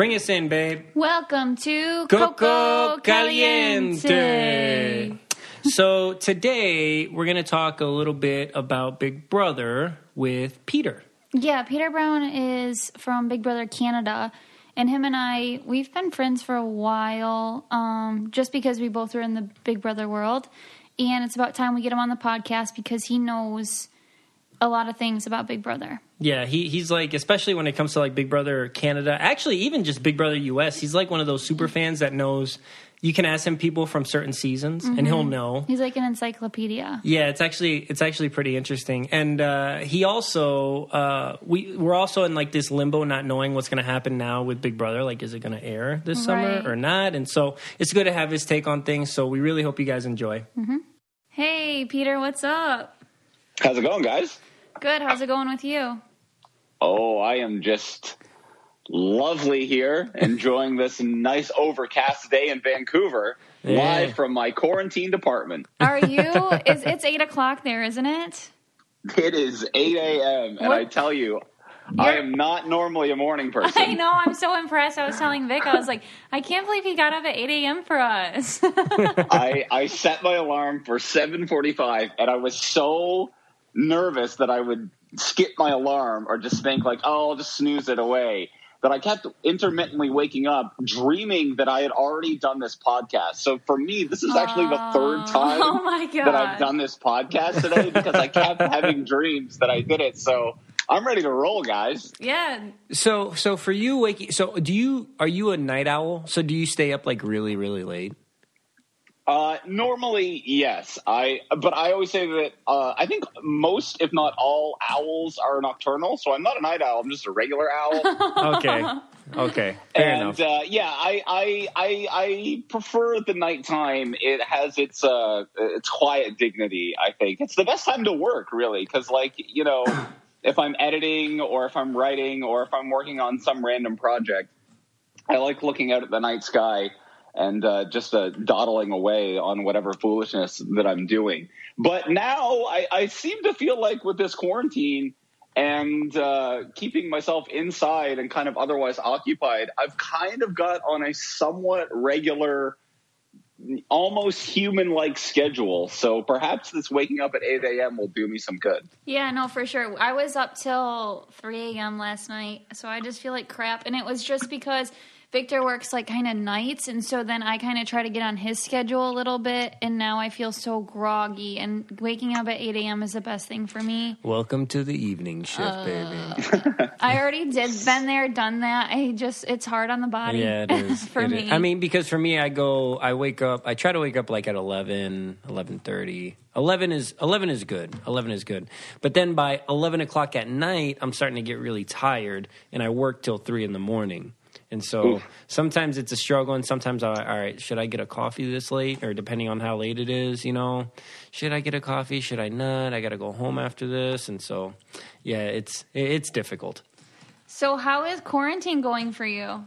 Bring us in, babe. Welcome to Coco Caliente. So today we're going to talk a little bit about Big Brother with Peter. Yeah, Peter Brown is from Big Brother Canada, and him and I we've been friends for a while. Um, just because we both are in the Big Brother world, and it's about time we get him on the podcast because he knows a lot of things about Big Brother. Yeah, he he's like especially when it comes to like Big Brother Canada, actually even just Big Brother US, he's like one of those super fans that knows you can ask him people from certain seasons and he'll know. He's like an encyclopedia. Yeah, it's actually it's actually pretty interesting, and uh, he also uh, we we're also in like this limbo, not knowing what's going to happen now with Big Brother. Like, is it going to air this Right. summer or not? And so it's good to have his take on things. So we really hope you guys enjoy. Hey, Peter, what's up? How's it going, guys? Good. How's it going with you? Oh, I am just lovely here, enjoying this nice overcast day in Vancouver, Yeah. live from my quarantine department. Are you? is it's eight o'clock there, isn't it? It is 8 a.m., and I tell you, I am not normally a morning person. I know. I'm so impressed. I was telling Vic, I was like, I can't believe he got up at 8 a.m. for us. I, I set my alarm for 7:45, and I was so nervous that I would skip my alarm or just think like, "Oh, I'll just snooze it away." That I kept intermittently waking up, dreaming that I had already done this podcast. So for me, this is actually the third time oh my god! that I've done this podcast today because I kept having dreams that I did it. So I'm ready to roll, guys. Yeah. So so for you waking, so do you are you a night owl? So do you stay up like really really late? Uh, normally, yes. I but I always say that uh, I think most, if not all, owls are nocturnal. So I'm not a night owl. I'm just a regular owl. Okay, okay, fair and enough. uh, yeah, I, I I I prefer the nighttime. It has its uh its quiet dignity. I think it's the best time to work, really, because like you know, if I'm editing or if I'm writing or if I'm working on some random project, I like looking out at the night sky and uh, just uh, dawdling away on whatever foolishness that I'm doing. But now I, I seem to feel like with this quarantine and uh, keeping myself inside and kind of otherwise occupied, I've kind of got on a somewhat regular, almost human like schedule. So perhaps this waking up at 8 a.m. will do me some good. Yeah, no, for sure. I was up till 3 a.m. last night, so I just feel like crap. And it was just because Victor works like kind of nights, and so then I kind of try to get on his schedule a little bit, and now I feel so groggy. And waking up at 8 a.m. is the best thing for me. Welcome to the evening shift, Uh, baby. I already did, been there, done that. I just, it's hard on the body. Yeah, it is. for It me. is. I mean, because for me, I go, I wake up, I try to wake up like at 11, 11.30. 11 is, 11 is good. 11 is good. But then by 11 o'clock at night, I'm starting to get really tired and I work till 3 in the morning. And so sometimes it's a struggle, and sometimes I, all right, should I get a coffee this late, or depending on how late it is, you know, should I get a coffee? Should I not? I got to go home after this, and so, yeah, it's it's difficult. so, how is quarantine going for you?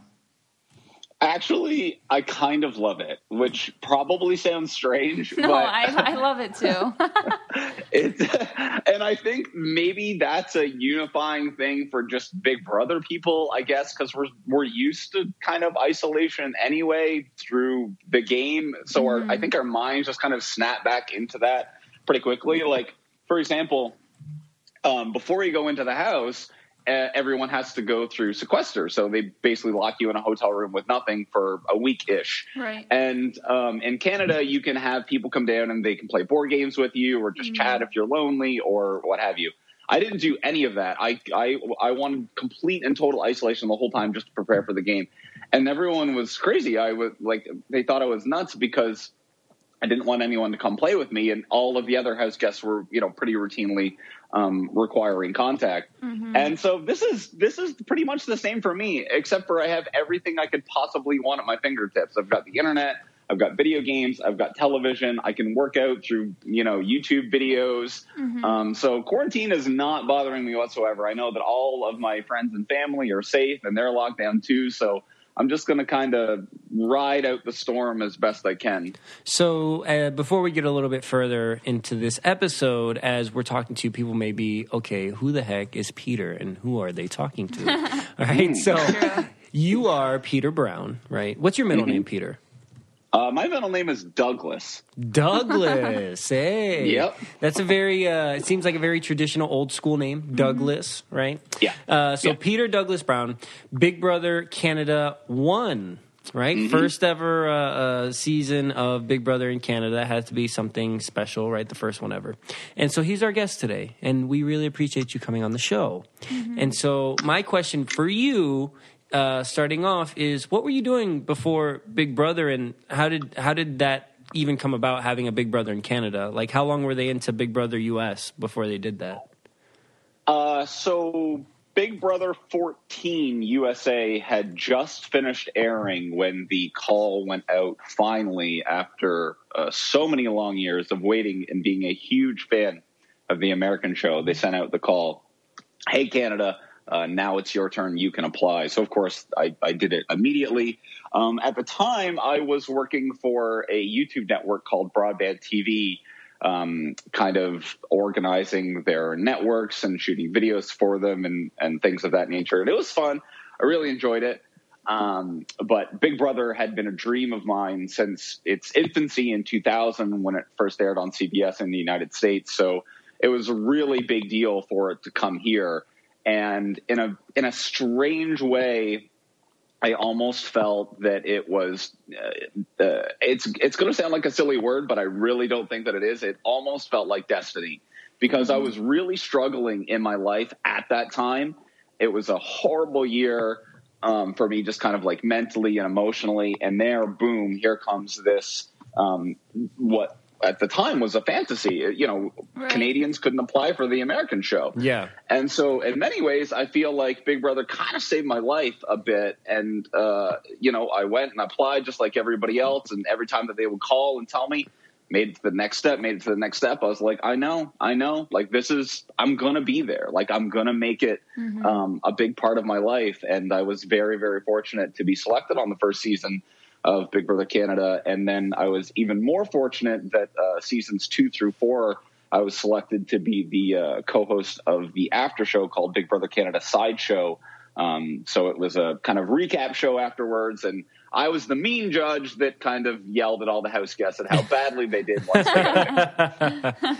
Actually, I kind of love it, which probably sounds strange. No, but I, I love it too. it, and I think maybe that's a unifying thing for just Big Brother people, I guess, because we're we're used to kind of isolation anyway through the game. So our, I think our minds just kind of snap back into that pretty quickly. Like, for example, um, before you go into the house, everyone has to go through sequester. So they basically lock you in a hotel room with nothing for a week ish. Right. And um, in Canada, you can have people come down and they can play board games with you or just chat if you're lonely or what have you. I didn't do any of that. I, I, I wanted complete and total isolation the whole time just to prepare for the game. And everyone was crazy. I was like, they thought I was nuts because I didn't want anyone to come play with me, and all of the other house guests were, you know, pretty routinely um, requiring contact. And so this is this is pretty much the same for me, except for I have everything I could possibly want at my fingertips. I've got the internet, I've got video games, I've got television. I can work out through, you know, YouTube videos. Um, so quarantine is not bothering me whatsoever. I know that all of my friends and family are safe, and they're locked down too. So. I'm just going to kind of ride out the storm as best I can. So, uh, before we get a little bit further into this episode, as we're talking to people, maybe, okay, who the heck is Peter and who are they talking to? All right. So, you are Peter Brown, right? What's your middle name, Peter? Uh, my middle name is Douglas. Douglas. hey. Yep. That's a very, uh, it seems like a very traditional old school name, Douglas, right? Yeah. Uh, so Yeah. Peter Douglas Brown, Big Brother Canada one, right? First ever uh, uh, season of Big Brother in Canada has to be something special, right? The first one ever. And so he's our guest today, and we really appreciate you coming on the show. And so my question for you. Uh, starting off is what were you doing before Big Brother and how did how did that even come about having a Big Brother in Canada? Like how long were they into Big Brother US before they did that? Uh, so Big Brother 14 USA had just finished airing when the call went out finally after uh, so many long years of waiting and being a huge fan of the American show. They sent out the call, Hey, Canada. Uh, now it's your turn. You can apply. So, of course, I, I did it immediately. Um, at the time, I was working for a YouTube network called Broadband TV, um, kind of organizing their networks and shooting videos for them and, and things of that nature. And it was fun. I really enjoyed it. Um, but Big Brother had been a dream of mine since its infancy in 2000 when it first aired on CBS in the United States. So it was a really big deal for it to come here. And in a in a strange way, I almost felt that it was. Uh, uh, it's it's going to sound like a silly word, but I really don't think that it is. It almost felt like destiny because I was really struggling in my life at that time. It was a horrible year um, for me, just kind of like mentally and emotionally. And there, boom, here comes this. Um, what at the time was a fantasy. You know, Right. Canadians couldn't apply for the American show. Yeah. And so, in many ways, I feel like Big Brother kind of saved my life a bit. And, uh, you know, I went and applied just like everybody else. And every time that they would call and tell me, made it to the next step, made it to the next step, I was like, I know, I know. Like, this is, I'm going to be there. Like, I'm going to make it um, a big part of my life. And I was very, very fortunate to be selected on the first season of Big Brother Canada. And then I was even more fortunate that uh, seasons two through four, I was selected to be the uh, co-host of the after show called Big Brother Canada Sideshow. Um, so it was a kind of recap show afterwards, and I was the mean judge that kind of yelled at all the house guests at how badly they did once they got.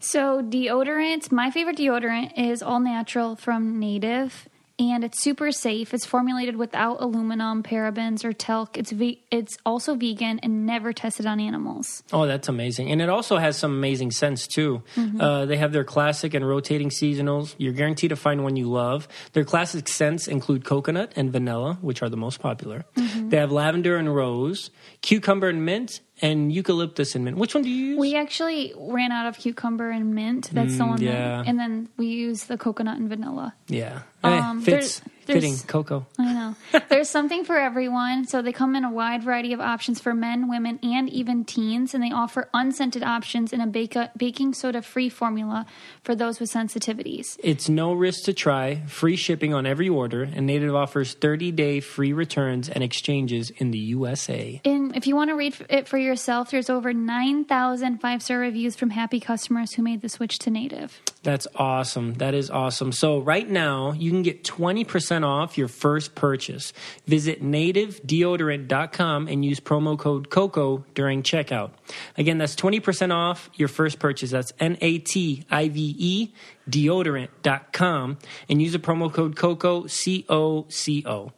So deodorant, my favorite deodorant is all natural from Native, and it's super safe. It's formulated without aluminum, parabens, or talc. It's ve- it's also vegan and never tested on animals. Oh, that's amazing. And it also has some amazing scents, too. Uh, they have their classic and rotating seasonals. You're guaranteed to find one you love. Their classic scents include coconut and vanilla, which are the most popular. They have lavender and rose, cucumber and mint, and eucalyptus and mint. Which one do you use? We actually ran out of cucumber and mint. That's the Mm, one. yeah. That, and then we use the coconut and vanilla. yeah, Um, Eh, fits there's- fitting cocoa. I know. There's something for everyone. So they come in a wide variety of options for men, women, and even teens. And they offer unscented options in a bake- baking soda free formula for those with sensitivities. It's no risk to try, free shipping on every order, and Native offers 30 day free returns and exchanges in the USA. And if you want to read it for yourself, there's over 9,000 five star reviews from happy customers who made the switch to native. That's awesome. That is awesome. So, right now, you can get 20% off your first purchase. Visit nativedeodorant.com and use promo code COCO during checkout. Again, that's 20% off your first purchase. That's N A T I V E deodorant.com and use the promo code COCO, C O C O.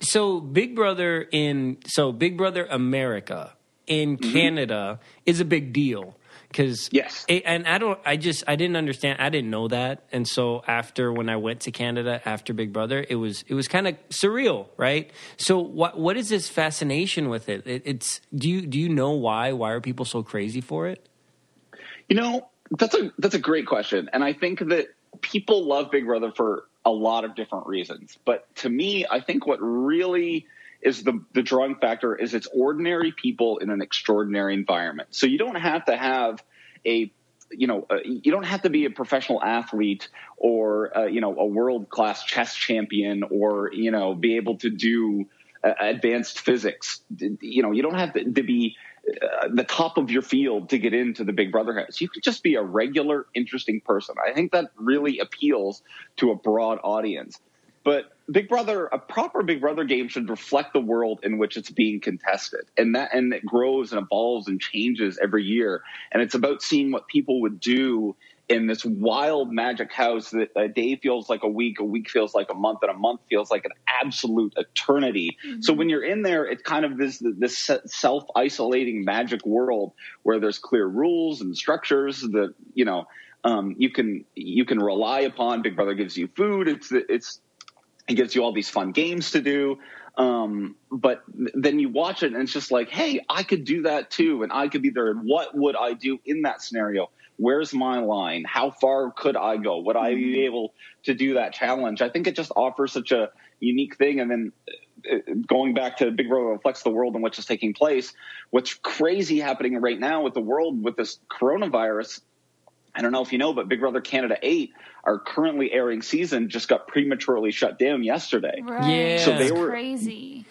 So Big Brother in so Big Brother America in mm-hmm. Canada is a big deal because Yes. and I don't I just I didn't understand I didn't know that and so after when I went to Canada after Big Brother it was it was kind of surreal right so what what is this fascination with it? it it's do you do you know why why are people so crazy for it You know, that's a that's a great question, and I think that people love Big Brother for a lot of different reasons. But to me, I think what really is the the drawing factor is it's ordinary people in an extraordinary environment. So you don't have to have a you know, uh, you don't have to be a professional athlete or uh, you know a world class chess champion or you know be able to do uh, advanced physics. You know, you don't have to, to be uh, the top of your field to get into the Big Brother house. You could just be a regular, interesting person. I think that really appeals to a broad audience. But Big Brother, a proper Big Brother game should reflect the world in which it's being contested, and that and it grows and evolves and changes every year. And it's about seeing what people would do in this wild magic house that a day feels like a week, a week feels like a month, and a month feels like an absolute eternity. So when you're in there, it's kind of this this self isolating magic world where there's clear rules and structures that you know um, you can you can rely upon. Big Brother gives you food. It's it's it gives you all these fun games to do. Um, but then you watch it and it's just like, hey, I could do that too, and I could be there. And what would I do in that scenario? Where's my line? How far could I go? Would I be able to do that challenge? I think it just offers such a unique thing. And then uh, going back to Big Brother reflects the world in which is taking place. What's crazy happening right now with the world with this coronavirus I don't know if you know, but Big Brother Canada 8, our currently airing season, just got prematurely shut down yesterday. Right. Yeah. So they were- crazy.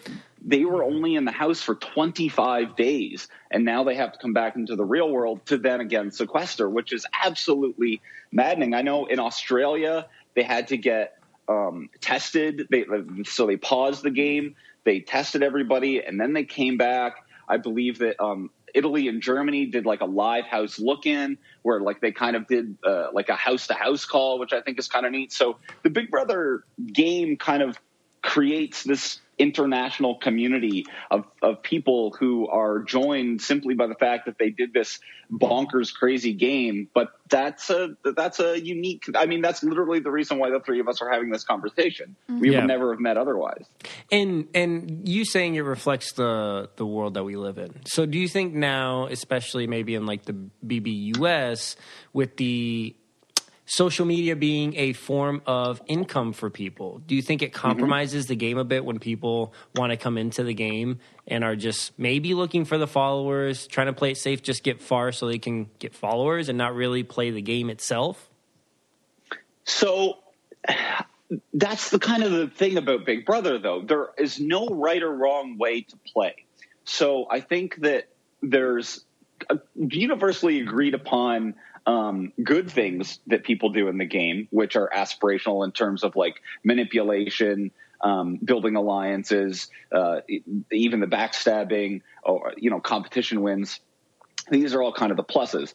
They were only in the house for 25 days, and now they have to come back into the real world to then again sequester, which is absolutely maddening. I know in Australia, they had to get um, tested. They, so they paused the game, they tested everybody, and then they came back. I believe that um, Italy and Germany did like a live house look in where like they kind of did uh, like a house to house call, which I think is kind of neat. So the Big Brother game kind of creates this international community of, of people who are joined simply by the fact that they did this bonkers crazy game but that's a that's a unique i mean that's literally the reason why the three of us are having this conversation mm-hmm. we Yeah. would never have met otherwise And and you saying it reflects the the world that we live in. So do you think now, especially maybe in like the BBUS, with the social media being a form of income for people, do you think it mm-hmm. compromises the game a bit when people want to come into the game and are just maybe looking for the followers, trying to play it safe, just get far so they can get followers and not really play the game itself? So that's the kind of the thing about Big Brother, though. There is no right or wrong way to play. So I think that there's a universally agreed upon um, good things that people do in the game, which are aspirational in terms of like manipulation, um, building alliances, uh, even the backstabbing, or you know, competition wins. These are all kind of the pluses.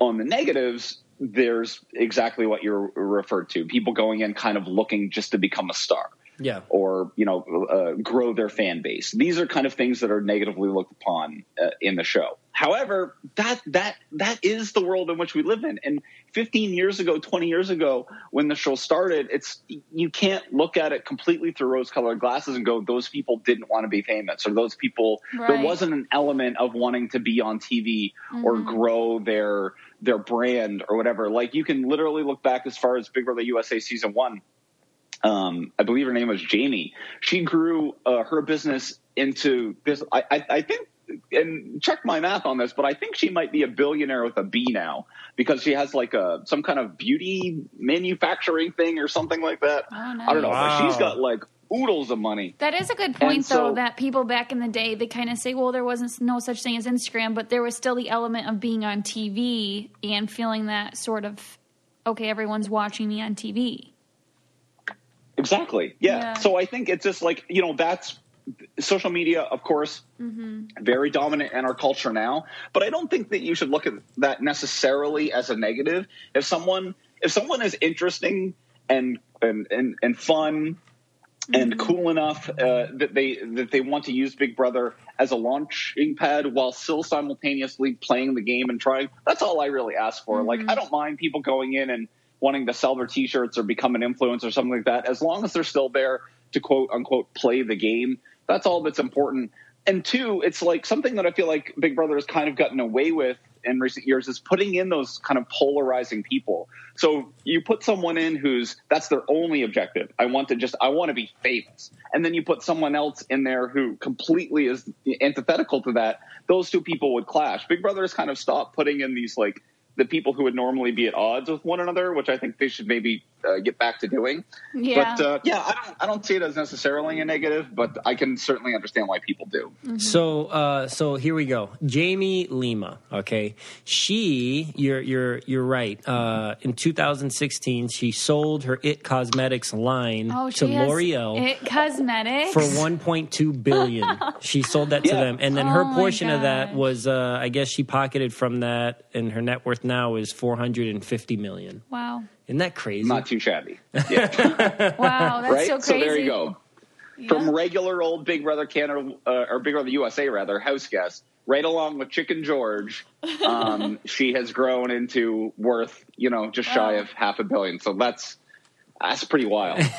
On the negatives, there's exactly what you're referred to people going in kind of looking just to become a star. Yeah. or you know uh, grow their fan base. These are kind of things that are negatively looked upon uh, in the show. However, that that that is the world in which we live in. And 15 years ago, 20 years ago, when the show started, it's you can't look at it completely through rose-colored glasses and go, "Those people didn't want to be famous," or "Those people." There wasn't an element of wanting to be on TV or grow their their brand or whatever. Like you can literally look back as far as Big Brother USA season one um, I believe her name was Jamie. She grew uh, her business into this. I, I, I think, and check my math on this, but I think she might be a billionaire with a B now because she has like a some kind of beauty manufacturing thing or something like that. Oh, I don't know. nice. But she's got like oodles of money. That is a good point, And though. so- That people back in the day they kind of say, "Well, there wasn't no such thing as Instagram," but there was still the element of being on TV and feeling that sort of, okay, everyone's watching me on TV. Exactly. Yeah. Yeah. So I think it's just like, you know, that's social media, of course, mm-hmm. very dominant in our culture now. But I don't think that you should look at that necessarily as a negative. If someone if someone is interesting and and and, and fun and mm-hmm. cool enough uh, that they that they want to use Big Brother as a launching pad while still simultaneously playing the game and trying. That's all I really ask for. Like mm-hmm. I don't mind people going in and wanting to sell their T-shirts or become an influencer or something like that, as long as they're still there to quote unquote play the game. That's all that's important. And two, it's like something that I feel like Big Brother has kind of gotten away with in recent years is putting in those kind of polarizing people. So you put someone in who's that's their only objective. I want to just I want to be famous. And then you put someone else in there who completely is antithetical to that. Those two people would clash. Big Brother has kind of stopped putting in these like the people who would normally be at odds with one another, which I think they should maybe uh, get back to doing. Yeah. But uh, yeah, I don't I don't see it as necessarily a negative, but I can certainly understand why people do. So, uh, so here we go. Jamie Lima. Okay, she, you're you're you're right. Uh, in 2016, she sold her It Cosmetics line Oh, to she L'Oreal It Cosmetics for 1.2 billion. she sold that to Yeah. them, and then Oh her my portion of that was, uh, I guess, she pocketed from that, and her net worth now is 450 million. Wow, Isn't that crazy? Not too shabby. Yeah. wow, that's right? so crazy. So there you go. From regular old Big Brother Canada uh, or Big Brother USA rather house guest, right along with Chicken George, um, she has grown into worth you know just shy Wow. of half a billion. So that's that's pretty wild.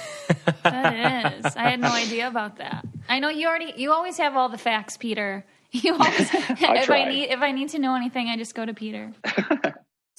That is. I had no idea about that. I know you already. You always have all the facts, Peter. You always. if I try. need if I need to know anything, I just go to Peter.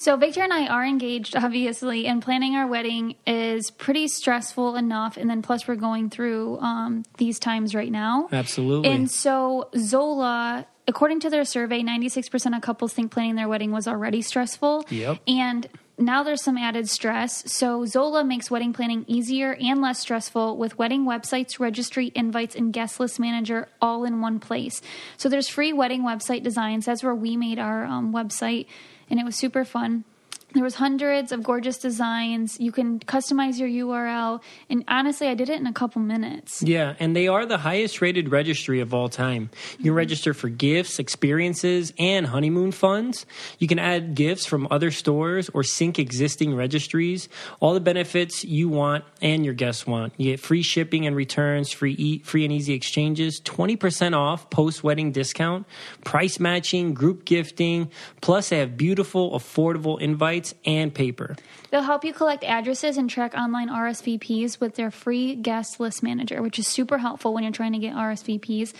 So Victor and I are engaged, obviously, and planning our wedding is pretty stressful enough. And then plus we're going through um, these times right now. Absolutely. And so Zola, according to their survey, 96% of couples think planning their wedding was already stressful. Yep. And now there's some added stress. So Zola makes wedding planning easier and less stressful with wedding websites, registry, invites, and guest list manager all in one place. So there's free wedding website designs. That's where we made our um, website, and it was super fun. There was hundreds of gorgeous designs. You can customize your URL, and honestly, I did it in a couple minutes. Yeah, and they are the highest rated registry of all time. You can mm-hmm. register for gifts, experiences, and honeymoon funds. You can add gifts from other stores or sync existing registries. All the benefits you want and your guests want. You get free shipping and returns, free e- free and easy exchanges, 20% off post wedding discount, price matching, group gifting, plus they have beautiful, affordable invites and paper. They'll help you collect addresses and track online RSVPs with their free guest list manager, which is super helpful when you're trying to get RSVPs.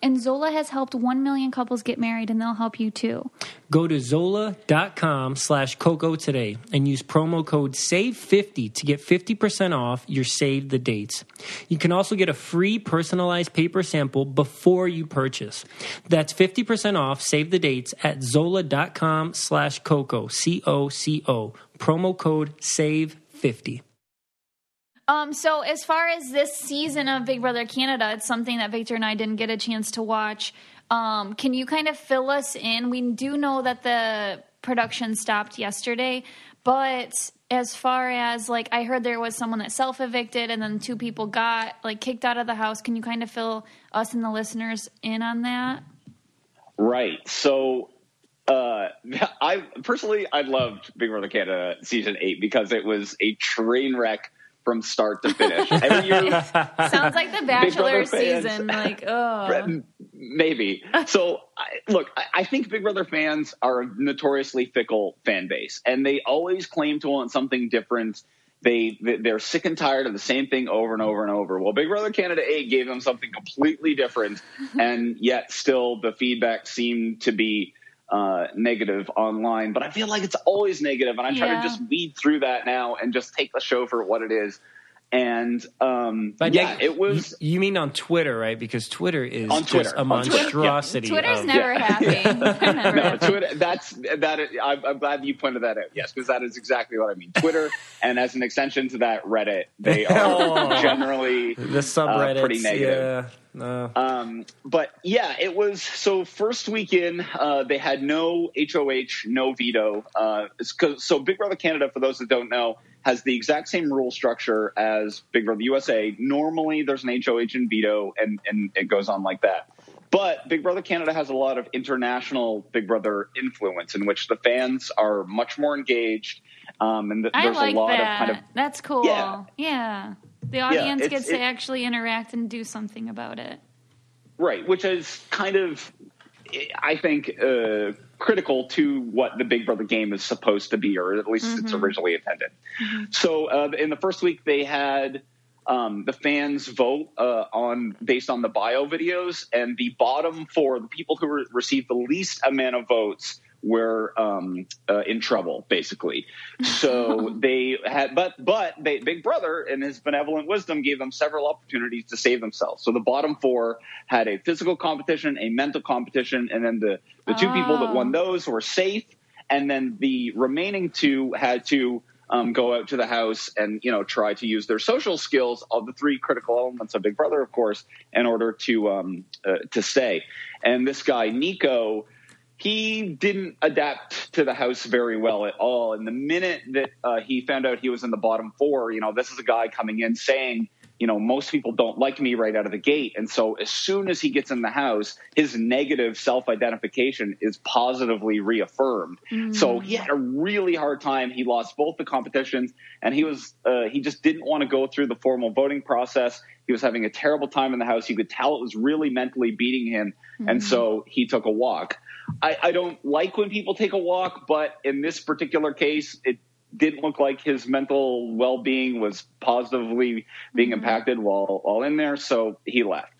And Zola has helped 1 million couples get married, and they'll help you too. Go to zola.com slash Coco today and use promo code SAVE50 to get 50% off your save the dates. You can also get a free personalized paper sample before you purchase. That's 50% off save the dates at zola.com slash Coco, C O C O. Promo code SAVE50. Um, so as far as this season of Big Brother Canada, it's something that Victor and I didn't get a chance to watch. Um, can you kind of fill us in? We do know that the production stopped yesterday, but as far as like I heard there was someone that self evicted and then two people got like kicked out of the house. Can you kind of fill us and the listeners in on that? Right. So, uh, I personally, I loved Big Brother Canada season eight because it was a train wreck from start to finish. Every year, Sounds like the Bachelor fans. season. Like, oh, maybe. So, I, look, I, I think Big Brother fans are a notoriously fickle fan base, and they always claim to want something different. They they- they're sick and tired of the same thing over and over and over. Well, Big Brother Canada Eight gave them something completely different, and yet still the feedback seemed to be uh, negative online. But I feel like it's always negative, and I try Yeah. to just weed through that now and just take the show for what it is. And um, But yeah, neg- it was. You, you mean on Twitter, right? Because Twitter is On just Twitter. a On Twitter, monstrosity. Twitter's of, never happy. Never No, happy. Twitter. That's that. I'm, I'm glad you pointed that out. Yes, because that is exactly what I mean. Twitter, and as an extension to that, Reddit. They are Oh. generally the subreddits. uh, pretty negative. Yeah. No. Um, but yeah, it was so first weekend uh, they had no HOH, no veto. Uh, so Big Brother Canada, for those that don't know, has the exact same rule structure as Big Brother USA. Normally, there's an HOH and veto, and and it goes on like that. But Big Brother Canada has a lot of international Big Brother influence, in which the fans are much more engaged, um, and th- there's like a lot that. of kind of That's cool. Yeah. Yeah. The audience it's- gets to actually interact and do something about it. Right, which is kind of, I think, uh, critical to what the Big Brother game is supposed to be, or at least it's originally intended. So, uh, in the first week, they had um, the fans vote uh, on based on the bio videos, and the bottom four, the people who re- received the least amount of votes, were um, uh, in trouble, basically. So they had, but but they, Big Brother, in his benevolent wisdom, gave them several opportunities to save themselves. So the bottom four had a physical competition, a mental competition, and then the the two people that won those were safe, and then the remaining two had to. Um, go out to the house and you know try to use their social skills of the three critical elements of Big Brother, of course, in order to um, uh, to stay. And this guy Nico, he didn't adapt to the house very well at all. And the minute that uh, he found out he was in the bottom four, you know, this is a guy coming in saying, you know, most people don't like me right out of the gate. And so as soon as he gets in the house, his negative self identification is positively reaffirmed. So he had a really hard time. He lost both the competitions and he was, uh, he just didn't want to go through the formal voting process. He was having a terrible time in the house. You could tell it was really mentally beating him. And so he took a walk. I, I don't like when people take a walk, but in this particular case, it didn't look like his mental well being was positively being impacted while while in there, so he left.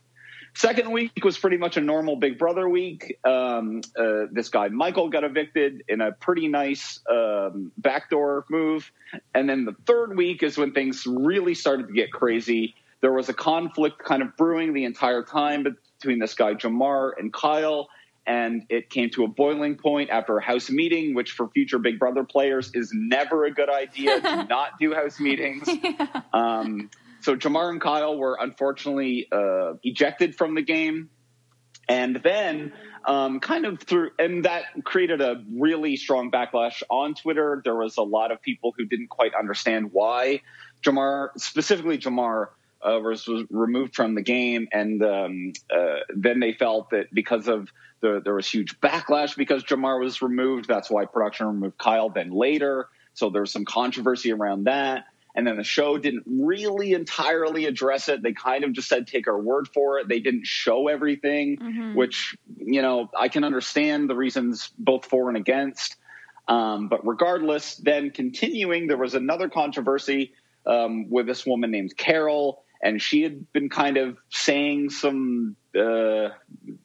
Second week was pretty much a normal Big Brother week. Um, uh, this guy Michael got evicted in a pretty nice um, backdoor move, and then the third week is when things really started to get crazy. There was a conflict kind of brewing the entire time between this guy Jamar and Kyle and it came to a boiling point after a house meeting, which for future Big Brother players is never a good idea. do not do house meetings. Um, so Jamar and Kyle were unfortunately uh, ejected from the game, and then um, kind of through, and that created a really strong backlash on Twitter. There was a lot of people who didn't quite understand why Jamar, specifically Jamar, uh, was, was removed from the game, and um, uh, then they felt that because of the, there was huge backlash because Jamar was removed. That's why production removed Kyle. Then later, so there was some controversy around that. And then the show didn't really entirely address it. They kind of just said, take our word for it. They didn't show everything, which, you know, I can understand the reasons both for and against. Um, but regardless, then continuing, there was another controversy um, with this woman named Carol, and she had been kind of saying some uh,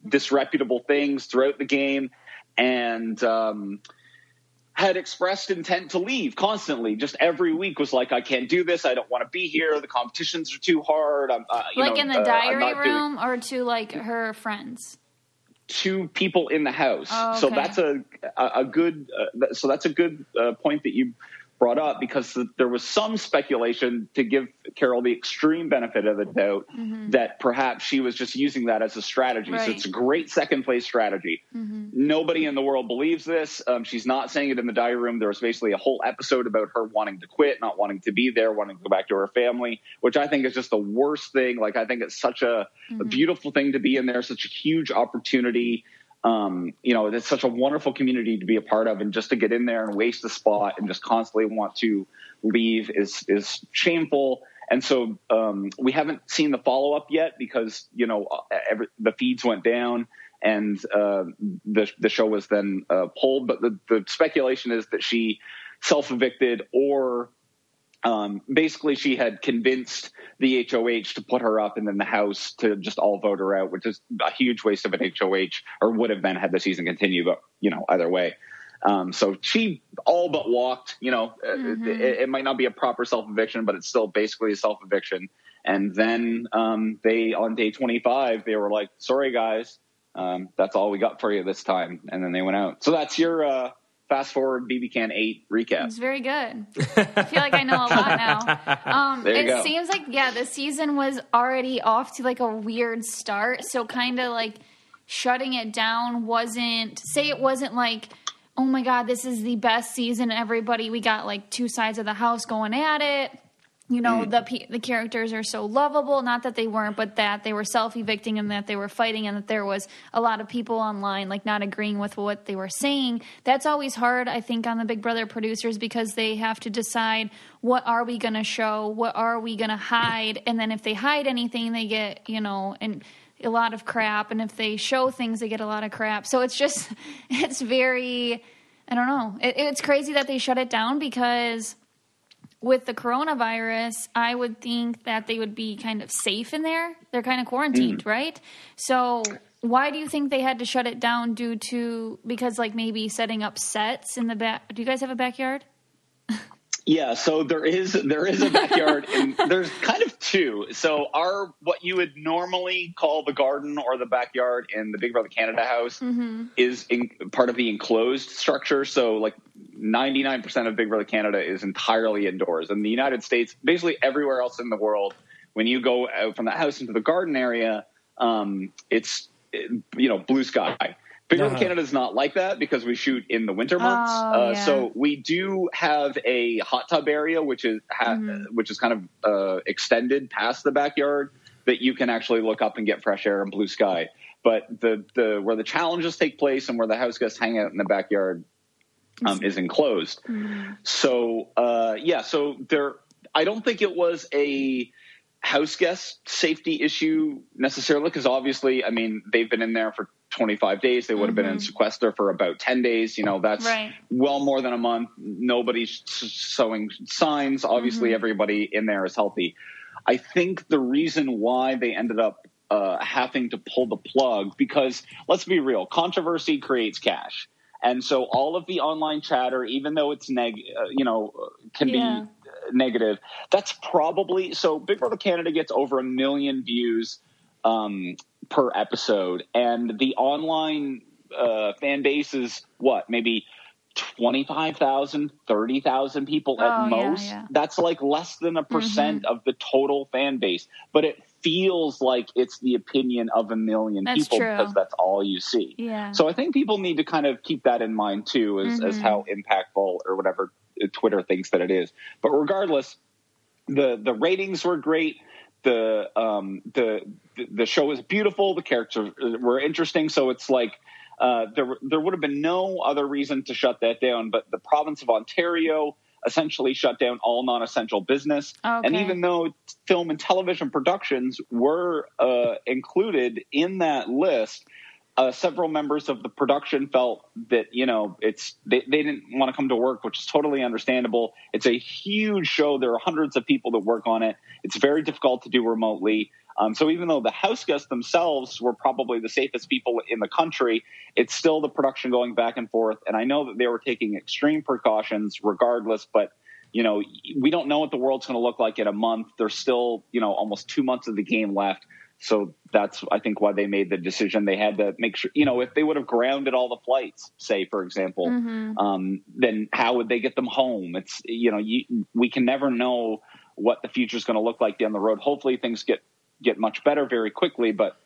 disreputable things throughout the game, and um, had expressed intent to leave constantly. Just every week was like, "I can't do this. I don't want to be here. The competitions are too hard." I'm, uh, like know, in the uh, diary not doing- room or to like her friends. two people in the house. Oh, So that's a a, a good. Uh, so that's a good uh, point that you brought up because there was some speculation to give Carol the extreme benefit of the doubt that perhaps she was just using that as a strategy. So Mm-hmm. Right. Mm-hmm. it's a great second place strategy. Nobody in the world believes this. Um, she's not saying it in the diary room. There was basically a whole episode about her wanting to quit, not wanting to be there, wanting to go back to her family, which I think is just the worst thing. Like I think it's such a, a beautiful thing to be in there, such a huge opportunity. Um, you know, it's such a wonderful community to be a part of, and just to get in there and waste the spot and just constantly want to leave is is shameful. And so um, we haven't seen the follow up yet because you know every, the feeds went down and uh, the the show was then uh, pulled. But the the speculation is that she self evicted or um, basically she had convinced the HOH to put her up and then the House to just all vote her out, which is a huge waste of an HOH or would have been had the season continued. But you know, either way. Um, so she all but walked. You know, uh, mm-hmm. it, it, might not be a proper self eviction, but it's still basically a self eviction. And then um, they on day 25 they were like, "Sorry guys, um, that's all we got for you this time." And then they went out. So that's your uh, fast forward BB Can 8 recap. It's very good. I feel like I know a lot now. Um, it go. seems like, yeah, the season was already off to like a weird start. So kind of like shutting it down wasn't, say it wasn't like, oh my God, this is the best season. Everybody, we got like two sides of the house going at it you know mm. the the characters are so lovable not that they weren't but that they were self-evicting and that they were fighting and that there was a lot of people online like not agreeing with what they were saying. That's always hard i think on the big brother producers because they have to decide what are we going to show? What are we going to hide? And then if they hide anything they get you know and a lot of crap. And if they show things they get a lot of crap. So it's just it's very i don't know. It, it's crazy that they shut it down because with the coronavirus, I would think that they would be kind of safe in there. They're kind of quarantined, mm. right? So, why do you think they had to shut it down due to because like maybe setting up sets in the back? Do you guys have a backyard? Yeah, so there is there is a backyard, and there's kind of two. So our what you would normally call the garden or the backyard in the Big Brother Canada house mm-hmm. is in, part of the enclosed structure. So like 99% of Big Brother Canada is entirely indoors. In the United States, basically everywhere else in the world, when you go out from the house into the garden area, um, it's you know blue sky. Big Brother uh-huh. Canada is not like that because we shoot in the winter months. Oh, uh, yeah. So we do have a hot tub area, which is ha- mm-hmm. which is kind of uh, extended past the backyard that you can actually look up and get fresh air and blue sky. But the the where the challenges take place and where the house guests hang out in the backyard um, is enclosed. Mm-hmm. So uh, yeah, so there. I don't think it was a house guest safety issue necessarily because obviously, I mean, they've been in there for 25 days. They would have mm-hmm. been in mm-hmm. sequester for about 10 days. You know, that's right. well more than a month. Nobody's showing signs. Obviously, mm-hmm. everybody in there is healthy. I think the reason why they ended up uh, having to pull the plug because let's be real, controversy creates cash. And so all of the online chatter, even though it's neg, uh, you know, can yeah. be negative, that's probably so. Big Brother Canada gets over a million views um, per episode, and the online uh, fan base is what maybe 25,000, 30,000 people at oh, most. Yeah, yeah. That's like less than a percent mm-hmm. of the total fan base, but it feels like it's the opinion of a million that's people true. because that's all you see. Yeah. So I think people need to kind of keep that in mind too, as, mm-hmm. as how impactful or whatever Twitter thinks that it is. But regardless, the the ratings were great the um, the the show was beautiful. The characters were interesting. So it's like uh, there there would have been no other reason to shut that down. But the province of Ontario essentially shut down all non-essential business. Okay. And even though film and television productions were uh, included in that list, uh, several members of the production felt that you know it's they, they didn't want to come to work, which is totally understandable. It's a huge show. There are hundreds of people that work on it. It's very difficult to do remotely. Um, so even though the house guests themselves were probably the safest people in the country, it's still the production going back and forth. And I know that they were taking extreme precautions regardless, but you know, we don't know what the world's going to look like in a month. There's still, you know, almost two months of the game left. So that's, I think, why they made the decision. They had to make sure, you know, if they would have grounded all the flights, say, for example, mm-hmm. um, then how would they get them home? It's, you know, you, we can never know what the future is going to look like down the road. Hopefully things get, get much better very quickly, but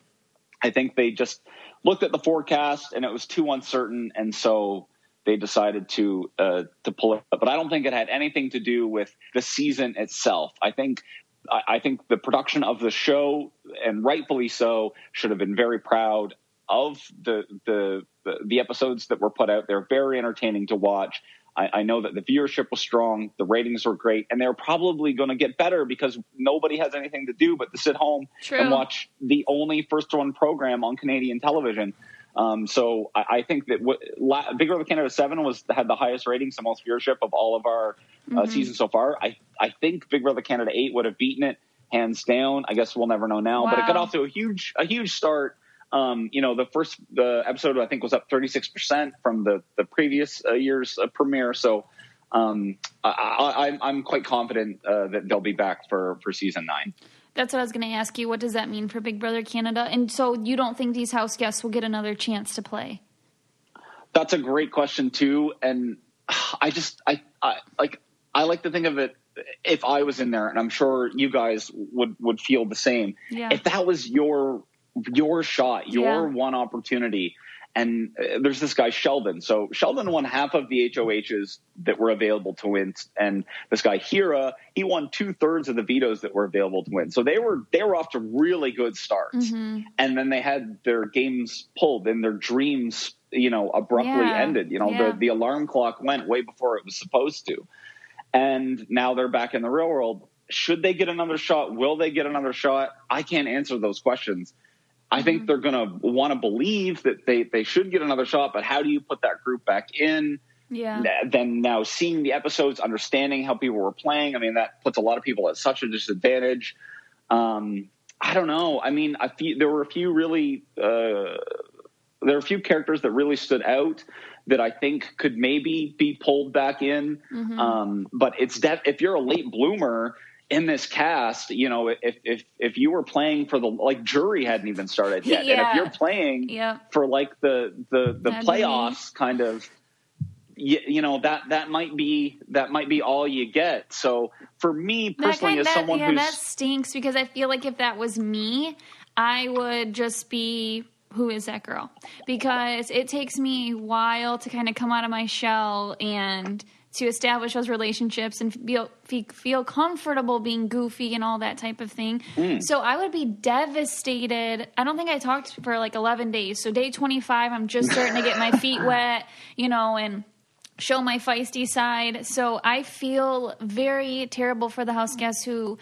I think they just looked at the forecast and it was too uncertain. And so they decided to uh, to pull it. But I don't think it had anything to do with the season itself. I think I think the production of the show, and rightfully so, should have been very proud of the, the the the episodes that were put out. They're very entertaining to watch. I, I know that the viewership was strong, the ratings were great, and they're probably going to get better because nobody has anything to do but to sit home True. and watch the only first run program on Canadian television. Um, so I, I think that what, La, Big Brother Canada Seven was had the highest ratings and most viewership of all of our uh, seasons so far. I I think Big Brother Canada Eight would have beaten it hands down. I guess we'll never know now, but it got Wow. off to a huge a huge start. Um, you know, the first the episode I think was up 36 percent from the the previous uh, year's uh, premiere. So um, I, I, I'm I'm quite confident uh, that they'll be back for for season nine. That's what I was going to ask you. What does that mean for Big Brother Canada? And so you don't think these house guests will get another chance to play? That's a great question too, and I just I, I like I like to think of it. If I was in there, and I'm sure you guys would would feel the same. Yeah. If that was your your shot, your Yeah. one opportunity, and uh, there's this guy Sheldon. So Sheldon won half of the HOHs that were available to win, and this guy Hira he won two thirds of the vetoes that were available to win. So they were they were off to really good starts, Mm-hmm. and then they had their games pulled and their dreams, you know, abruptly Yeah. ended. You know, Yeah. the the alarm clock went way before it was supposed to, and now they're back in the real world. Should they get another shot? Will they get another shot? I can't answer those questions. I think they're going to want to believe that they, they should get another shot, but how do you put that group back in? Yeah. Then now seeing the episodes, understanding how people were playing, I mean, that puts a lot of people at such a disadvantage. Um, I don't know. I mean, I feel, there were a few really, uh, there are a few characters that really stood out that I think could maybe be pulled back in. Mm-hmm. Um, but it's def- if you're a late bloomer in this cast, you know, if if if you were playing for the like jury hadn't even started yet, and if you're playing Yeah. for like the the the That'd be playoffs kind of. You, you know that that might be that might be all you get. So for me That personally, kind as that, someone yeah, who's that stinks because I feel like if that was me, I would just be who is that girl? Because it takes me a while to kind of come out of my shell and to establish those relationships and feel feel comfortable being goofy and all that type of thing. Mm. So I would be devastated. I don't think I talked for like 11 days. So day 25, I'm just starting to get my feet wet, you know, and show my feisty side. So I feel very terrible for the house guests who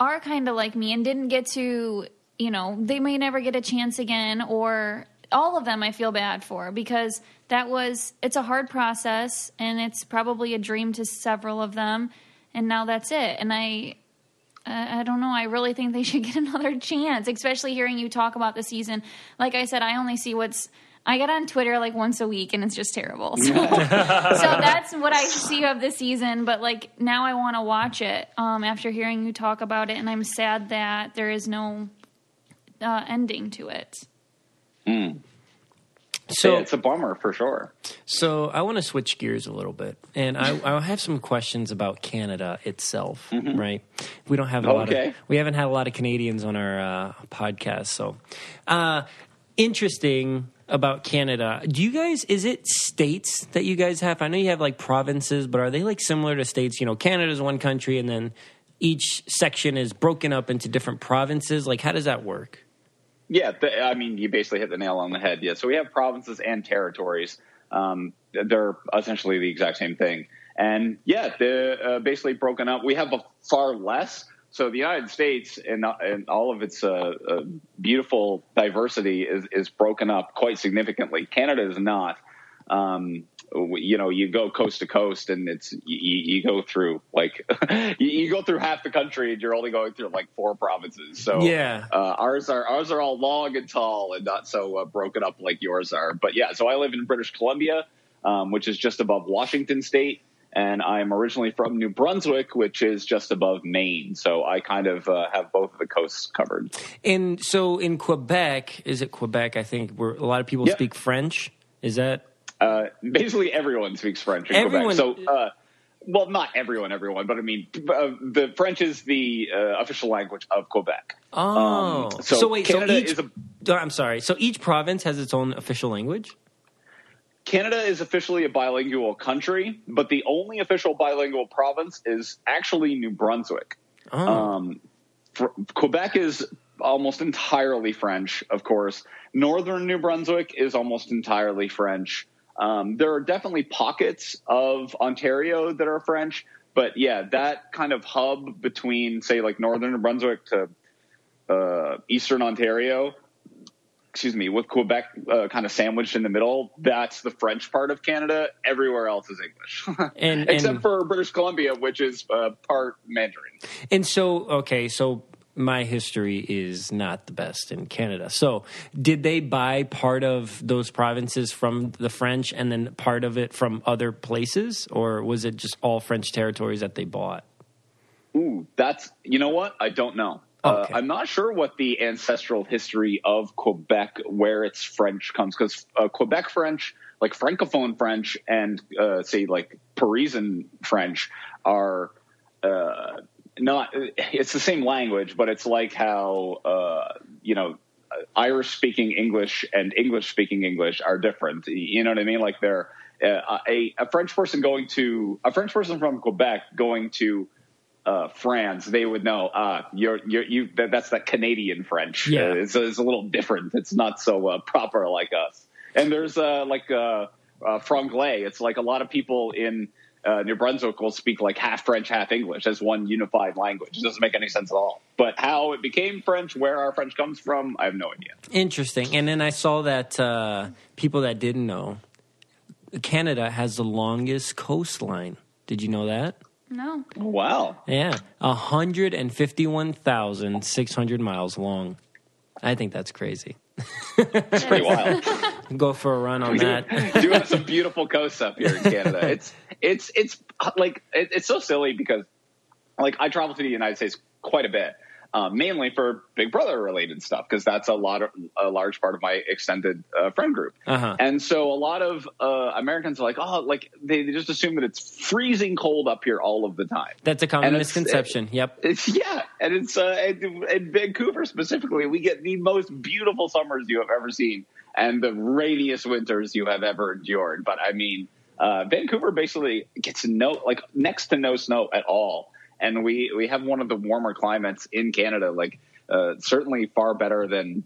are kind of like me and didn't get to, you know, they may never get a chance again or all of them I feel bad for because that was it's a hard process and it's probably a dream to several of them and now that's it. And I I don't know. I really think they should get another chance, especially hearing you talk about the season. Like I said, I only see what's. I get on Twitter like once a week, and it's just terrible. So, so that's what I see of the season. But like now, I want to watch it um, after hearing you talk about it, and I'm sad that there is no uh, ending to it. So yeah, it's a bummer for sure. So I want to switch gears a little bit, and I, I have some questions about Canada itself. Right? We don't have a lot of Okay. we haven't had a lot of Canadians on our uh, podcast, so uh, interesting about Canada. Do you guys? Is it states that you guys have? I know you have like provinces, but are they like similar to states? You know, Canada's one country, and then each section is broken up into different provinces. Like, how does that work? Yeah, the, I mean, you basically hit the nail on the head. Yeah, so we have provinces and territories. Um, they're essentially the exact same thing. And yeah, they're uh, basically broken up. We have far less. So the United States and, and all of its uh, uh, beautiful diversity is, is broken up quite significantly. Canada is not. Um, you know, you go coast to coast, and it's you, you go through like you, go through half the country, and you're only going through like four provinces. So Yeah. uh, ours are ours are all long and tall and not so uh, broken up like yours are. But yeah, so I live in British Columbia, um, which is just above Washington State, and I'm originally from New Brunswick, which is just above Maine. So I kind of uh, have both of the coasts covered. And so in Quebec, is it Quebec? I think where a lot of people Yep. speak French. Is that Uh, basically, everyone speaks French in Everyone- Quebec. So. Uh, well, not everyone, everyone, but I mean, uh, the French is the uh, official language of Quebec. Oh, Um, so wait, Canada so each, is a- I'm sorry. So each province has its own official language. Canada is officially a bilingual country, but the only official bilingual province is actually New Brunswick. Oh, Um, fr- Quebec is almost entirely French, of course. Northern New Brunswick is almost entirely French. Um, there are definitely pockets of Ontario that are French, but yeah, that kind of hub between, say, like Northern New Brunswick to uh, Eastern Ontario, excuse me, with Quebec uh, kind of sandwiched in the middle, that's the French part of Canada. Everywhere else is English, And- except and- for British Columbia, which is uh, part Mandarin. And so, okay, so my history is not the best in Canada. So, did they buy part of those provinces from the French and then part of it from other places, or was it just all French territories that they bought? Ooh, that's you know what? I don't know. Uh, I'm not sure what the ancestral history of Quebec, where its French comes, because uh, Quebec French, like Francophone French, and uh, say like Parisian French, are uh, not. It's the same language, but it's like how uh, you know Irish speaking English and English speaking English are different. You know what I mean? Like they're uh, a, a French person going to a French person from Quebec going to uh, France, they would know. Uh, you're you're you. That, that's that Canadian French. Yeah. Uh, it's, it's a little different. It's not so uh, proper like us. And there's uh, like uh, uh, Franglais. It's like a lot of people in uh, New Brunswick will speak like half French, half English as one unified language. It doesn't make any sense at all. But how it became French, where our French comes from, I have no idea. Interesting. And then I saw that uh, people that didn't know, Canada has the longest coastline. Did you know that? No. Wow. Yeah, 151,600 miles long. I think that's crazy. It's pretty wild. Go for a run on We do, that. do have some beautiful coasts up here in Canada. It's it's it's like it, it's so silly because like I travel to the United States quite a bit, um, mainly for Big Brother related stuff because that's a lot of a large part of my extended uh, friend group. Uh-huh. And so a lot of uh, Americans are like, oh, like they, they just assume that it's freezing cold up here all of the time. That's a common misconception. yep. It's yeah, and it's uh, in, in Vancouver specifically, we get the most beautiful summers you have ever seen, and the rainiest winters you have ever endured. But I mean, uh, Vancouver basically gets no like next to no snow at all, and we we have one of the warmer climates in Canada, like uh, certainly far better than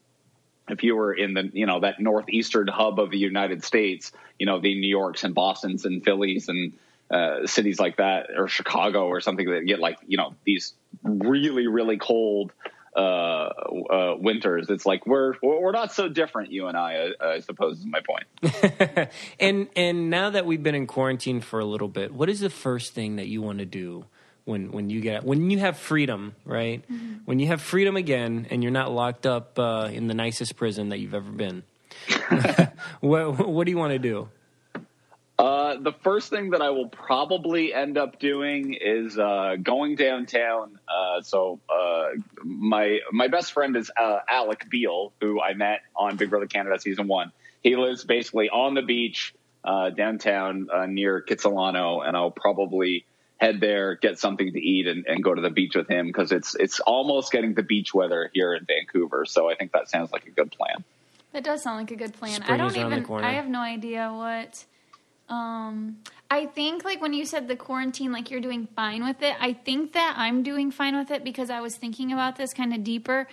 if you were in the you know that northeastern hub of the United States, you know the New Yorks and Boston's and Phillies and uh, cities like that, or Chicago or something that get like you know these really really cold uh, uh, winters. It's like we're we're not so different, you and I. I, I suppose is my point. And and now that we've been in quarantine for a little bit, what is the first thing that you want to do when when you get when you have freedom, right? When you have freedom again and you're not locked up uh, in the nicest prison that you've ever been. what what do you want to do? Uh, the first thing that I will probably end up doing is uh, going downtown. Uh, so uh, my my best friend is uh, Alec Beall, who I met on Big Brother Canada season one. He lives basically on the beach uh, downtown uh, near Kitsilano, and I'll probably head there, get something to eat, and, and go to the beach with him because it's it's almost getting the beach weather here in Vancouver. So I think that sounds like a good plan. That does sound like a good plan. Spring I don't even. I have no idea what. Um, I think like when you said the quarantine, like you're doing fine with it. I think that I'm doing fine with it because I was thinking about this kind of deeper,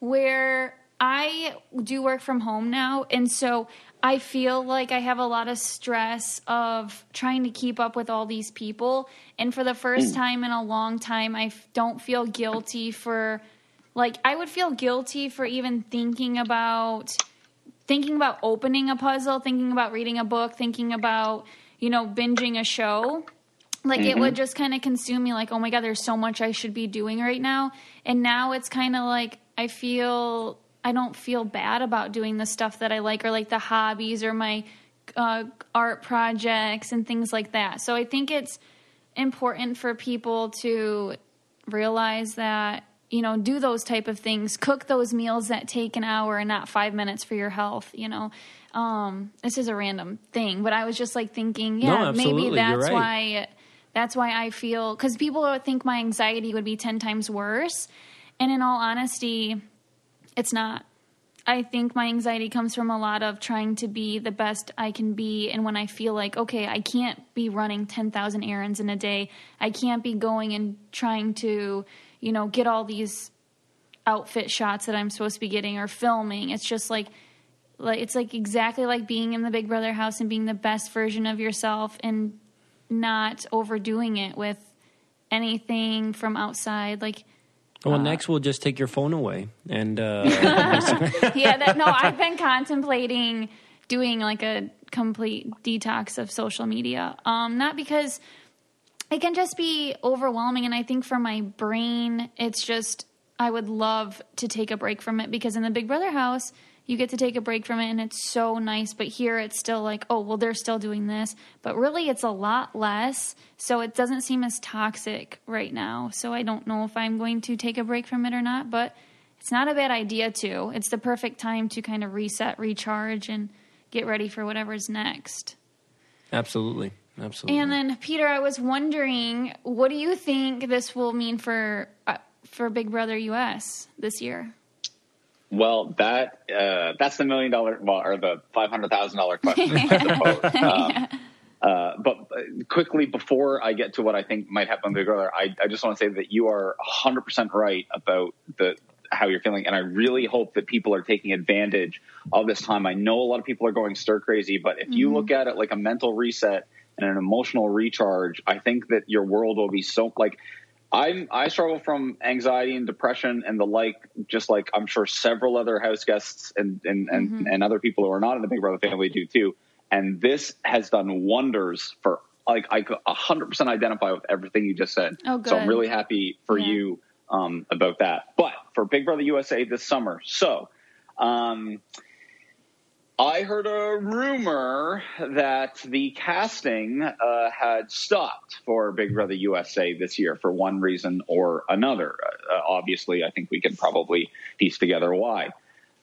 where I do work from home now, and so I feel like I have a lot of stress of trying to keep up with all these people. And for the first time in a long time, I f- don't feel guilty for like I would feel guilty for even thinking about thinking about opening a puzzle, thinking about reading a book, thinking about, you know, binging a show. Like it would just kind of consume me like, oh my God, there's so much I should be doing right now. And now it's kind of like I feel, I don't feel bad about doing the stuff that I like or like the hobbies or my uh, art projects and things like that. So I think it's important for people to realize that you know do those type of things cook those meals that take an hour and not five minutes for your health you know um this is a random thing but i was just like thinking yeah absolutely, maybe that's right. why that's why i feel because people would think my anxiety would be 10 times worse and in all honesty it's not I think my anxiety comes from a lot of trying to be the best I can be. And when I feel like, okay, I can't be running 10,000 errands in a day, I can't be going and trying to, you know, get all these outfit shots that I'm supposed to be getting or filming. It's just like like it's like exactly like being in the Big Brother house and being the best version of yourself and not overdoing it with anything from outside like Well, next we'll just take your phone away, and uh, yeah, that, no, I've been contemplating doing like a complete detox of social media. Um, not because it can just be overwhelming, and I think for my brain, it's just I would love to take a break from it because in the Big Brother house, you get to take a break from it, and it's so nice. But here, it's still like, oh, well, they're still doing this, but really, it's a lot less, so it doesn't seem as toxic right now. So I don't know if I'm going to take a break from it or not, but it's not a bad idea to. It's the perfect time to kind of reset, recharge, and get ready for whatever's next. absolutely, absolutely. And then, Peter, I was wondering, what do you think this will mean for uh, for Big Brother US this year? Well, that uh, that's the million dollar, well, or the five hundred thousand dollar question, I suppose. Um, uh, but uh, quickly before I get to what I think might happen with Big Brother, I, I just want to say that you are hundred percent right about the how you're feeling, and I really hope that people are taking advantage of this time. I know a lot of people are going stir crazy, but if you look at it like a mental reset and an emotional recharge, I think that your world will be so like. I'm I struggle from anxiety and depression and the like, just like I'm sure several other house guests and and and, and other people who are not in the Big Brother family do too. And this has done wonders for like I could 100 percent identify with everything you just said. Oh, So I'm really happy for Yeah. you um, about that. But for Big Brother USA this summer, so um, I heard a rumor that the casting uh, had stopped for Big Brother USA this year for one reason or another. Uh, obviously, I think we can probably piece together why.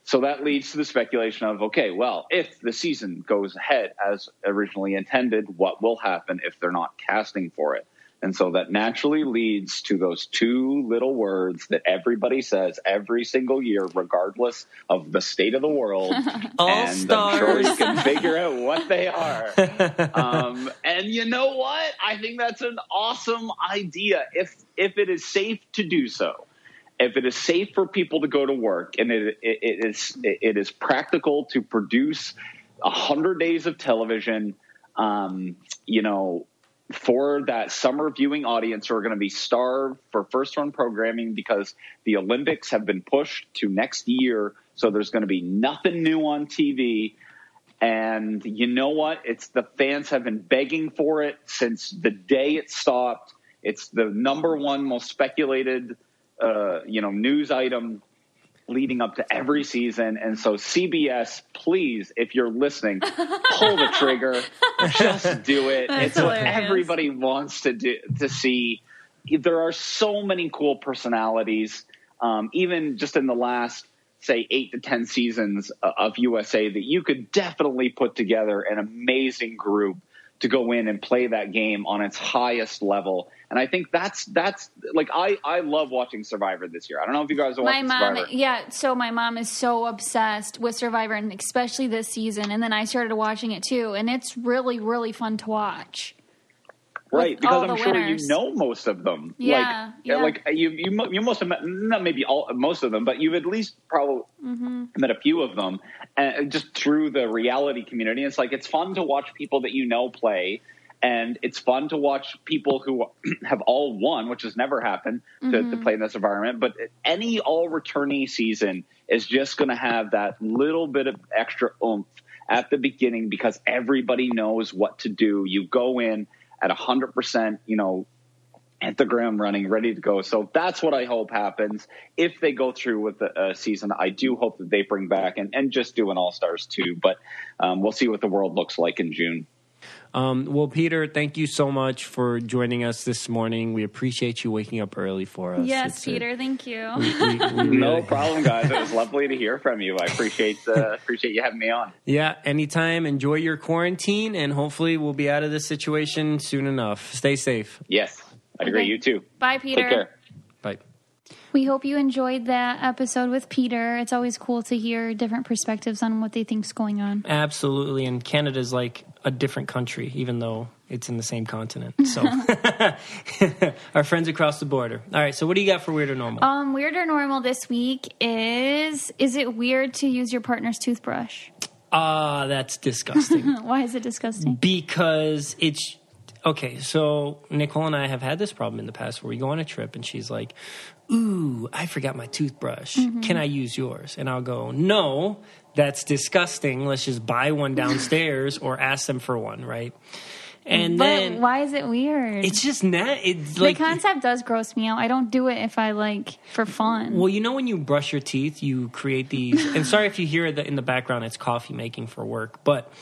So that leads to the speculation of okay, well, if the season goes ahead as originally intended, what will happen if they're not casting for it? And so that naturally leads to those two little words that everybody says every single year, regardless of the state of the world. All and I'm sure you stars. can figure out what they are. Um, and you know what? I think that's an awesome idea if if it is safe to do so. If it is safe for people to go to work and it, it, it is it is practical to produce a hundred days of television, um, you know, for that summer viewing audience who are going to be starved for first run programming because the Olympics have been pushed to next year. So there's going to be nothing new on TV. And you know what? It's the fans have been begging for it since the day it stopped. It's the number one most speculated, uh, you know, news item leading up to every season. And so CBS, please, if you're listening, pull the trigger, just do it. That's it's what everybody wants to do to see. There are so many cool personalities, um, even just in the last say eight to ten seasons uh, of USA that you could definitely put together an amazing group to go in and play that game on its highest level. And I think that's that's like I I love watching Survivor this year. I don't know if you guys are My watching mom, Survivor. yeah. So my mom is so obsessed with Survivor, and especially this season. And then I started watching it too, and it's really, really fun to watch. Right, because I'm sure winners. you know most of them. Yeah, like, yeah. like you, you, you most have met, not maybe all, most of them, but you've at least probably Mm-hmm. met a few of them, and just through the reality community. It's like it's fun to watch people that you know play, and it's fun to watch people who have all won, which has never happened to, Mm-hmm. to play in this environment. But any all returnee season is just going to have that little bit of extra oomph at the beginning because everybody knows what to do. You go in at 100%, you know, at the ground running, ready to go. So that's what I hope happens if they go through with the uh, season. I do hope that they bring back and, and just do an All Stars too. But um, we'll see what the world looks like in June. Um, well, Peter, thank you so much for joining us this morning. We appreciate you waking up early for us. Yes, It's a- Peter. Thank you. we, we No really- problem, guys. It was lovely to hear from you. I appreciate uh, appreciate you having me on. Yeah, anytime. Enjoy your quarantine, and hopefully, we'll be out of this situation soon enough. Stay safe. Yes, I agree. Okay. You too. Bye, Peter. Take care. We hope you enjoyed that episode with Peter. It's always cool to hear different perspectives on what they think's going on. Absolutely. And Canada's like a different country, even though it's in the same continent. So, our friends across the border. All right. So, what do you got for weird or normal? Um, weird or normal this week is is it weird to use your partner's toothbrush? Ah, that's disgusting. Why is it disgusting? because it's okay. So Nicole and I have had this problem in the past where we go on a trip and she's like, "Ooh, I forgot my toothbrush. Mm-hmm. Can I use yours?" And I'll go, "No, that's disgusting. Let's just buy one downstairs or ask them for one, right?" And but then why is it weird? it's just not. It's like the concept does gross me out. I don't do it if I like for fun. Well, you know when you brush your teeth, you create these. and sorry if you hear that in the background, it's coffee making for work. But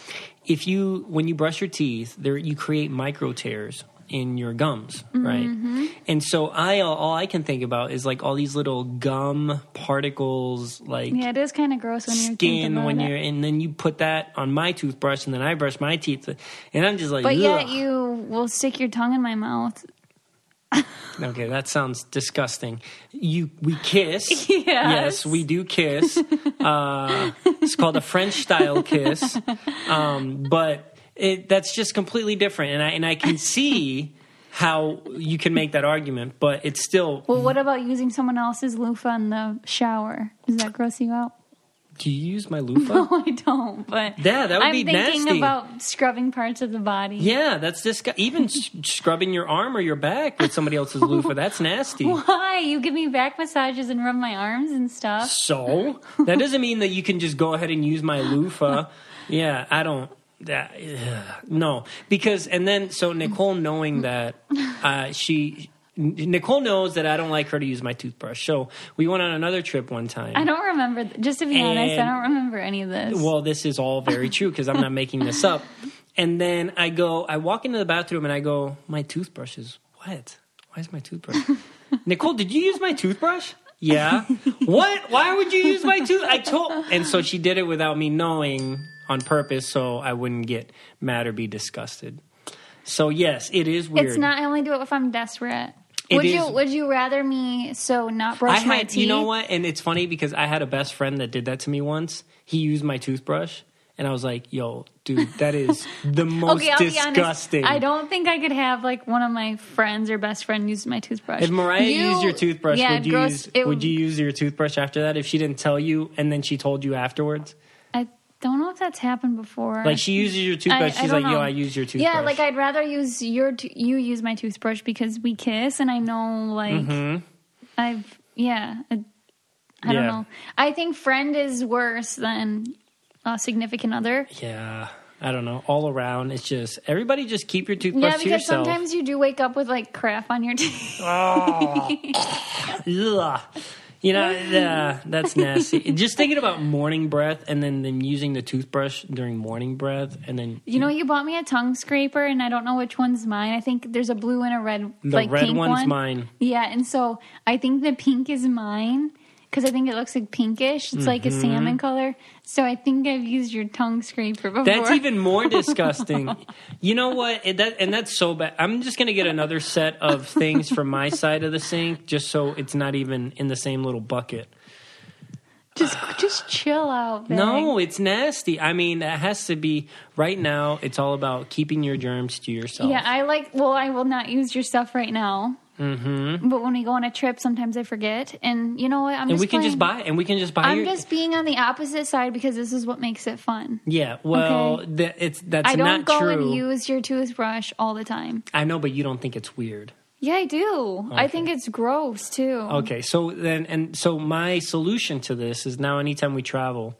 if you when you brush your teeth, there you create micro tears in your gums, right? Mm-hmm. And so I all I can think about is like all these little gum particles, like yeah, it is kind of gross when you're skin when it. you're, and then you put that on my toothbrush, and then I brush my teeth, and I'm just like, But yet you will stick your tongue in my mouth. Okay, that sounds disgusting. You we kiss. Yes. Yes, we do kiss. Uh, it's called a French style kiss. Um, but it, that's just completely different, and I and I can see how you can make that argument, but it's still. Well, what about using someone else's loofah in the shower? Does that gross you out? Do you use my loofah? No, I don't. But Yeah, that would I'm be thinking nasty. about scrubbing parts of the body. Yeah, that's disgu- Even scrubbing your arm or your back with somebody else's loofah, that's nasty. Why? You give me back massages and rub my arms and stuff. So that doesn't mean that you can just go ahead and use my loofah. Yeah, I don't. That ugh, no, because and then so Nicole knowing that uh, she Nicole knows that I don't like her to use my toothbrush. So we went on another trip one time. I don't remember. Just to be honest, I And- don't remember any of this. Well, this is all very true because I'm not making this up. And then I go, I walk into the bathroom and I go, my toothbrush is wet. Why is my toothbrush? Nicole, did you use my toothbrush? Yeah. what? Why would you use my tooth? I told. And so she did it without me knowing on purpose, so I wouldn't get mad or be disgusted. So yes, it is weird. It's not. I only do it if I'm desperate. It would is- you Would you rather me so not I brush my had, teeth? you know what? And it's funny because I had a best friend that did that to me once. He used my toothbrush, and I was like, "Yo, dude, that is the most Okay, disgusting." I don't think I could have like one of my friends or best friend use my toothbrush. If Mariah You- used your toothbrush, yeah, would you gross, use would you use your toothbrush after that if she didn't tell you and then she told you afterwards? Don't know if that's happened before. Like she uses your toothbrush, I she's like, "Yo. I use your toothbrush." Yeah, like I'd rather use your t- you use my toothbrush because we kiss and I know like I've yeah I, I Mm-hmm. Yeah. don't know. I think friend is worse than a significant other. yeah, I don't know. All around, it's just everybody just keep your toothbrush Yeah, to because sometimes you do wake up with like crap on your teeth. Ugh. You know, yeah, that's nasty. just thinking about morning breath and then, then using the toothbrush during morning breath and then You know, you bought me a tongue scraper, and I don't know which one's mine. I think there's a blue and a red. the like red pink one's one. mine. Yeah, and so I think the pink is mine because I think it looks like pinkish. It's like a Mm-hmm. salmon color. So I think I've used your tongue scraper before. That's even more disgusting. you know what? It, that and that's so bad. I'm just gonna get another set of things from my side of the sink, just so it's not even in the same little bucket. just just chill out. Vic. No, it's nasty. I mean, it has to be right now. It's all about keeping your germs to yourself. Yeah, I like. Well, I will not use your stuff right now. Mm-hmm. But when we go on a trip, sometimes I forget. And you know what? I'm and just we can just playing- buy. And we can just buy. I'm your, just being on the opposite side because this is what makes it fun. Yeah. Well, Okay. that it's that's I don't not go true. and use your toothbrush all the time. I know, but you don't think it's weird. Yeah, I do. I think it's gross too. Okay, so then, and so my solution to this is now anytime we travel,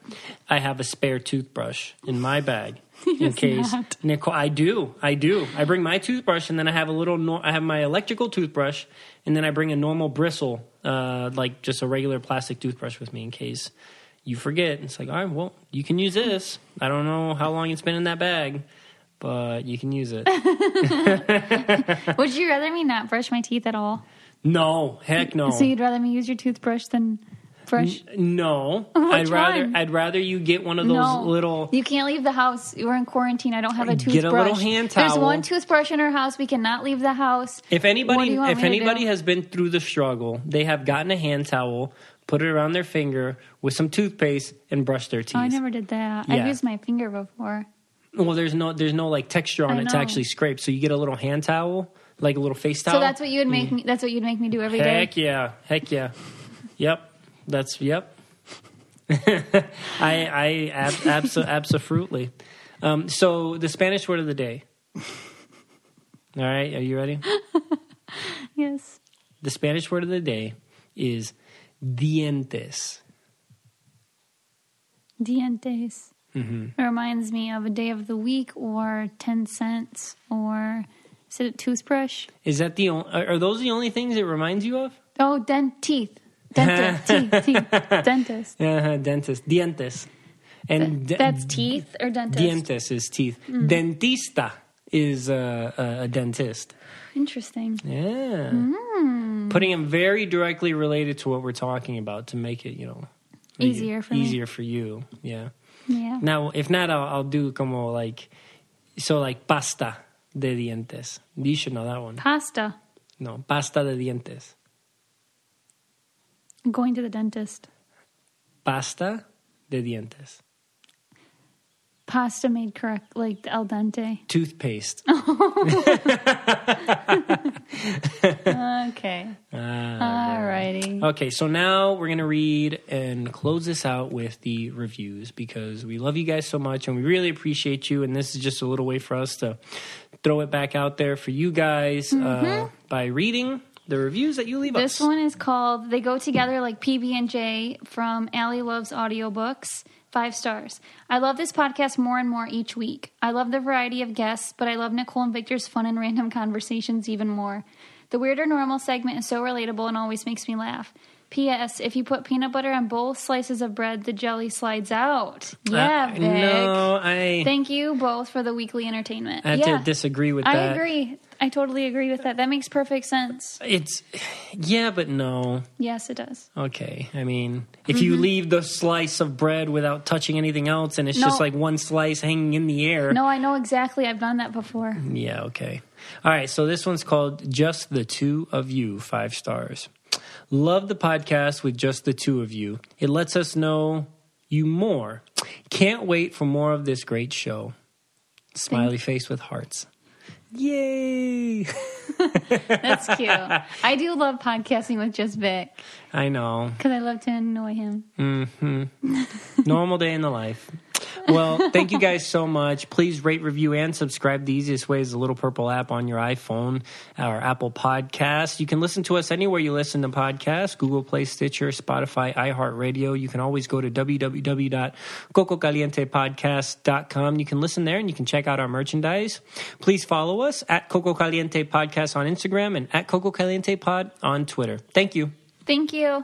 I have a spare toothbrush in my bag in case Nicole. I do, I do. I bring my toothbrush, and then I have a little. No, I have my electrical toothbrush, and then I bring a normal bristle, uh, like just a regular plastic toothbrush with me in case you forget. It's like, all right, well, you can use this. I don't know how long it's been in that bag. But you can use it. Would you rather me not brush my teeth at all? No, heck no. So you'd rather me use your toothbrush than toothbrush? No, Which I'd rather one? I'd rather you get one of those no, little. You can't leave the house. We're in quarantine. I don't have a toothbrush. Get a little hand towel. There's one toothbrush in our house. We cannot leave the house. If anybody if anybody has been through the struggle, they have gotten a hand towel, put it around their finger with some toothpaste, and brushed their teeth. Oh, I never did that. Yeah. I've used my finger before. Well, there's no there's no like texture on I it to actually scrape, so you get a little hand towel, like a little face towel. So that's what you would make mm. me. That's what you'd make me do every day. Heck yeah, heck yeah, yep. That's yep. I I ab, abso, absolutely. Um, so the Spanish word of the day. All right, are you ready? Yes. The Spanish word of the day is dientes. Dientes. Mm-hmm. It reminds me of a day of the week or 10 cents or is it a toothbrush? Is that the only? Are those the only things it reminds you of? Oh, dent teeth. Dentist. teeth, teeth. Dentist. Uh, dentist, dientes, and de- That's teeth or dentist? dientes is teeth. Dentista is uh, a, a dentist. Interesting. Yeah. Hmm. Putting them very directly related to what we're talking about to make it, you know, Easier for me. easier for you. Yeah. Yeah. Now, if not, I'll, I'll do como like, so like pasta de dientes. You should know that one. Pasta. No, pasta de dientes. Going to the dentist. Pasta de dientes. Pasta made correct, like al dente. Toothpaste. Okay. Alrighty. Okay, so now we're going to read and close this out with the reviews because we love you guys so much and we really appreciate you. And this is just a little way for us to throw it back out there for you guys uh, by reading the reviews that you leave Mm-hmm. This one is called They Go Together Like PB and J from Allie Loves Audiobooks. Five stars. I love this podcast more and more each week. I love the variety of guests, but I love Nicole and Victor's fun and random conversations even more. The weird or normal segment is so relatable and always makes me laugh. P.S. If you put peanut butter on both slices of bread, the jelly slides out. Yeah, Uh, Vic. no, I, Thank you both for the weekly entertainment. I yeah, to disagree with I that. I agree. I totally agree with that. That makes perfect sense. It's, yeah, but no. Yes, it does. Okay. I mean, if you leave the slice of bread without touching anything else and it's Mm-hmm. No. just like one slice hanging in the air. No, I know exactly. I've done that before. Yeah, okay. All right, so this one's called Just the Two of You, five stars. Love the podcast with just the two of you. It lets us know you more. Can't wait for more of this great show. Smiley face with hearts. Yay! That's cute. I do love podcasting with just Vic I know. because I love to annoy him. Mm-hmm. Normal day in the life. Well, thank you guys so much. Please rate, review, and subscribe. The easiest way is the little purple app on your iPhone or Apple Podcasts. You can listen to us anywhere you listen to podcasts Google Play, Stitcher, Spotify, iHeartRadio. You can always go to www.cococalientepodcast.com. You can listen there and you can check out our merchandise. Please follow us at Coco Caliente Podcast on Instagram and at Coco Caliente Pod on Twitter. Thank you. Thank you.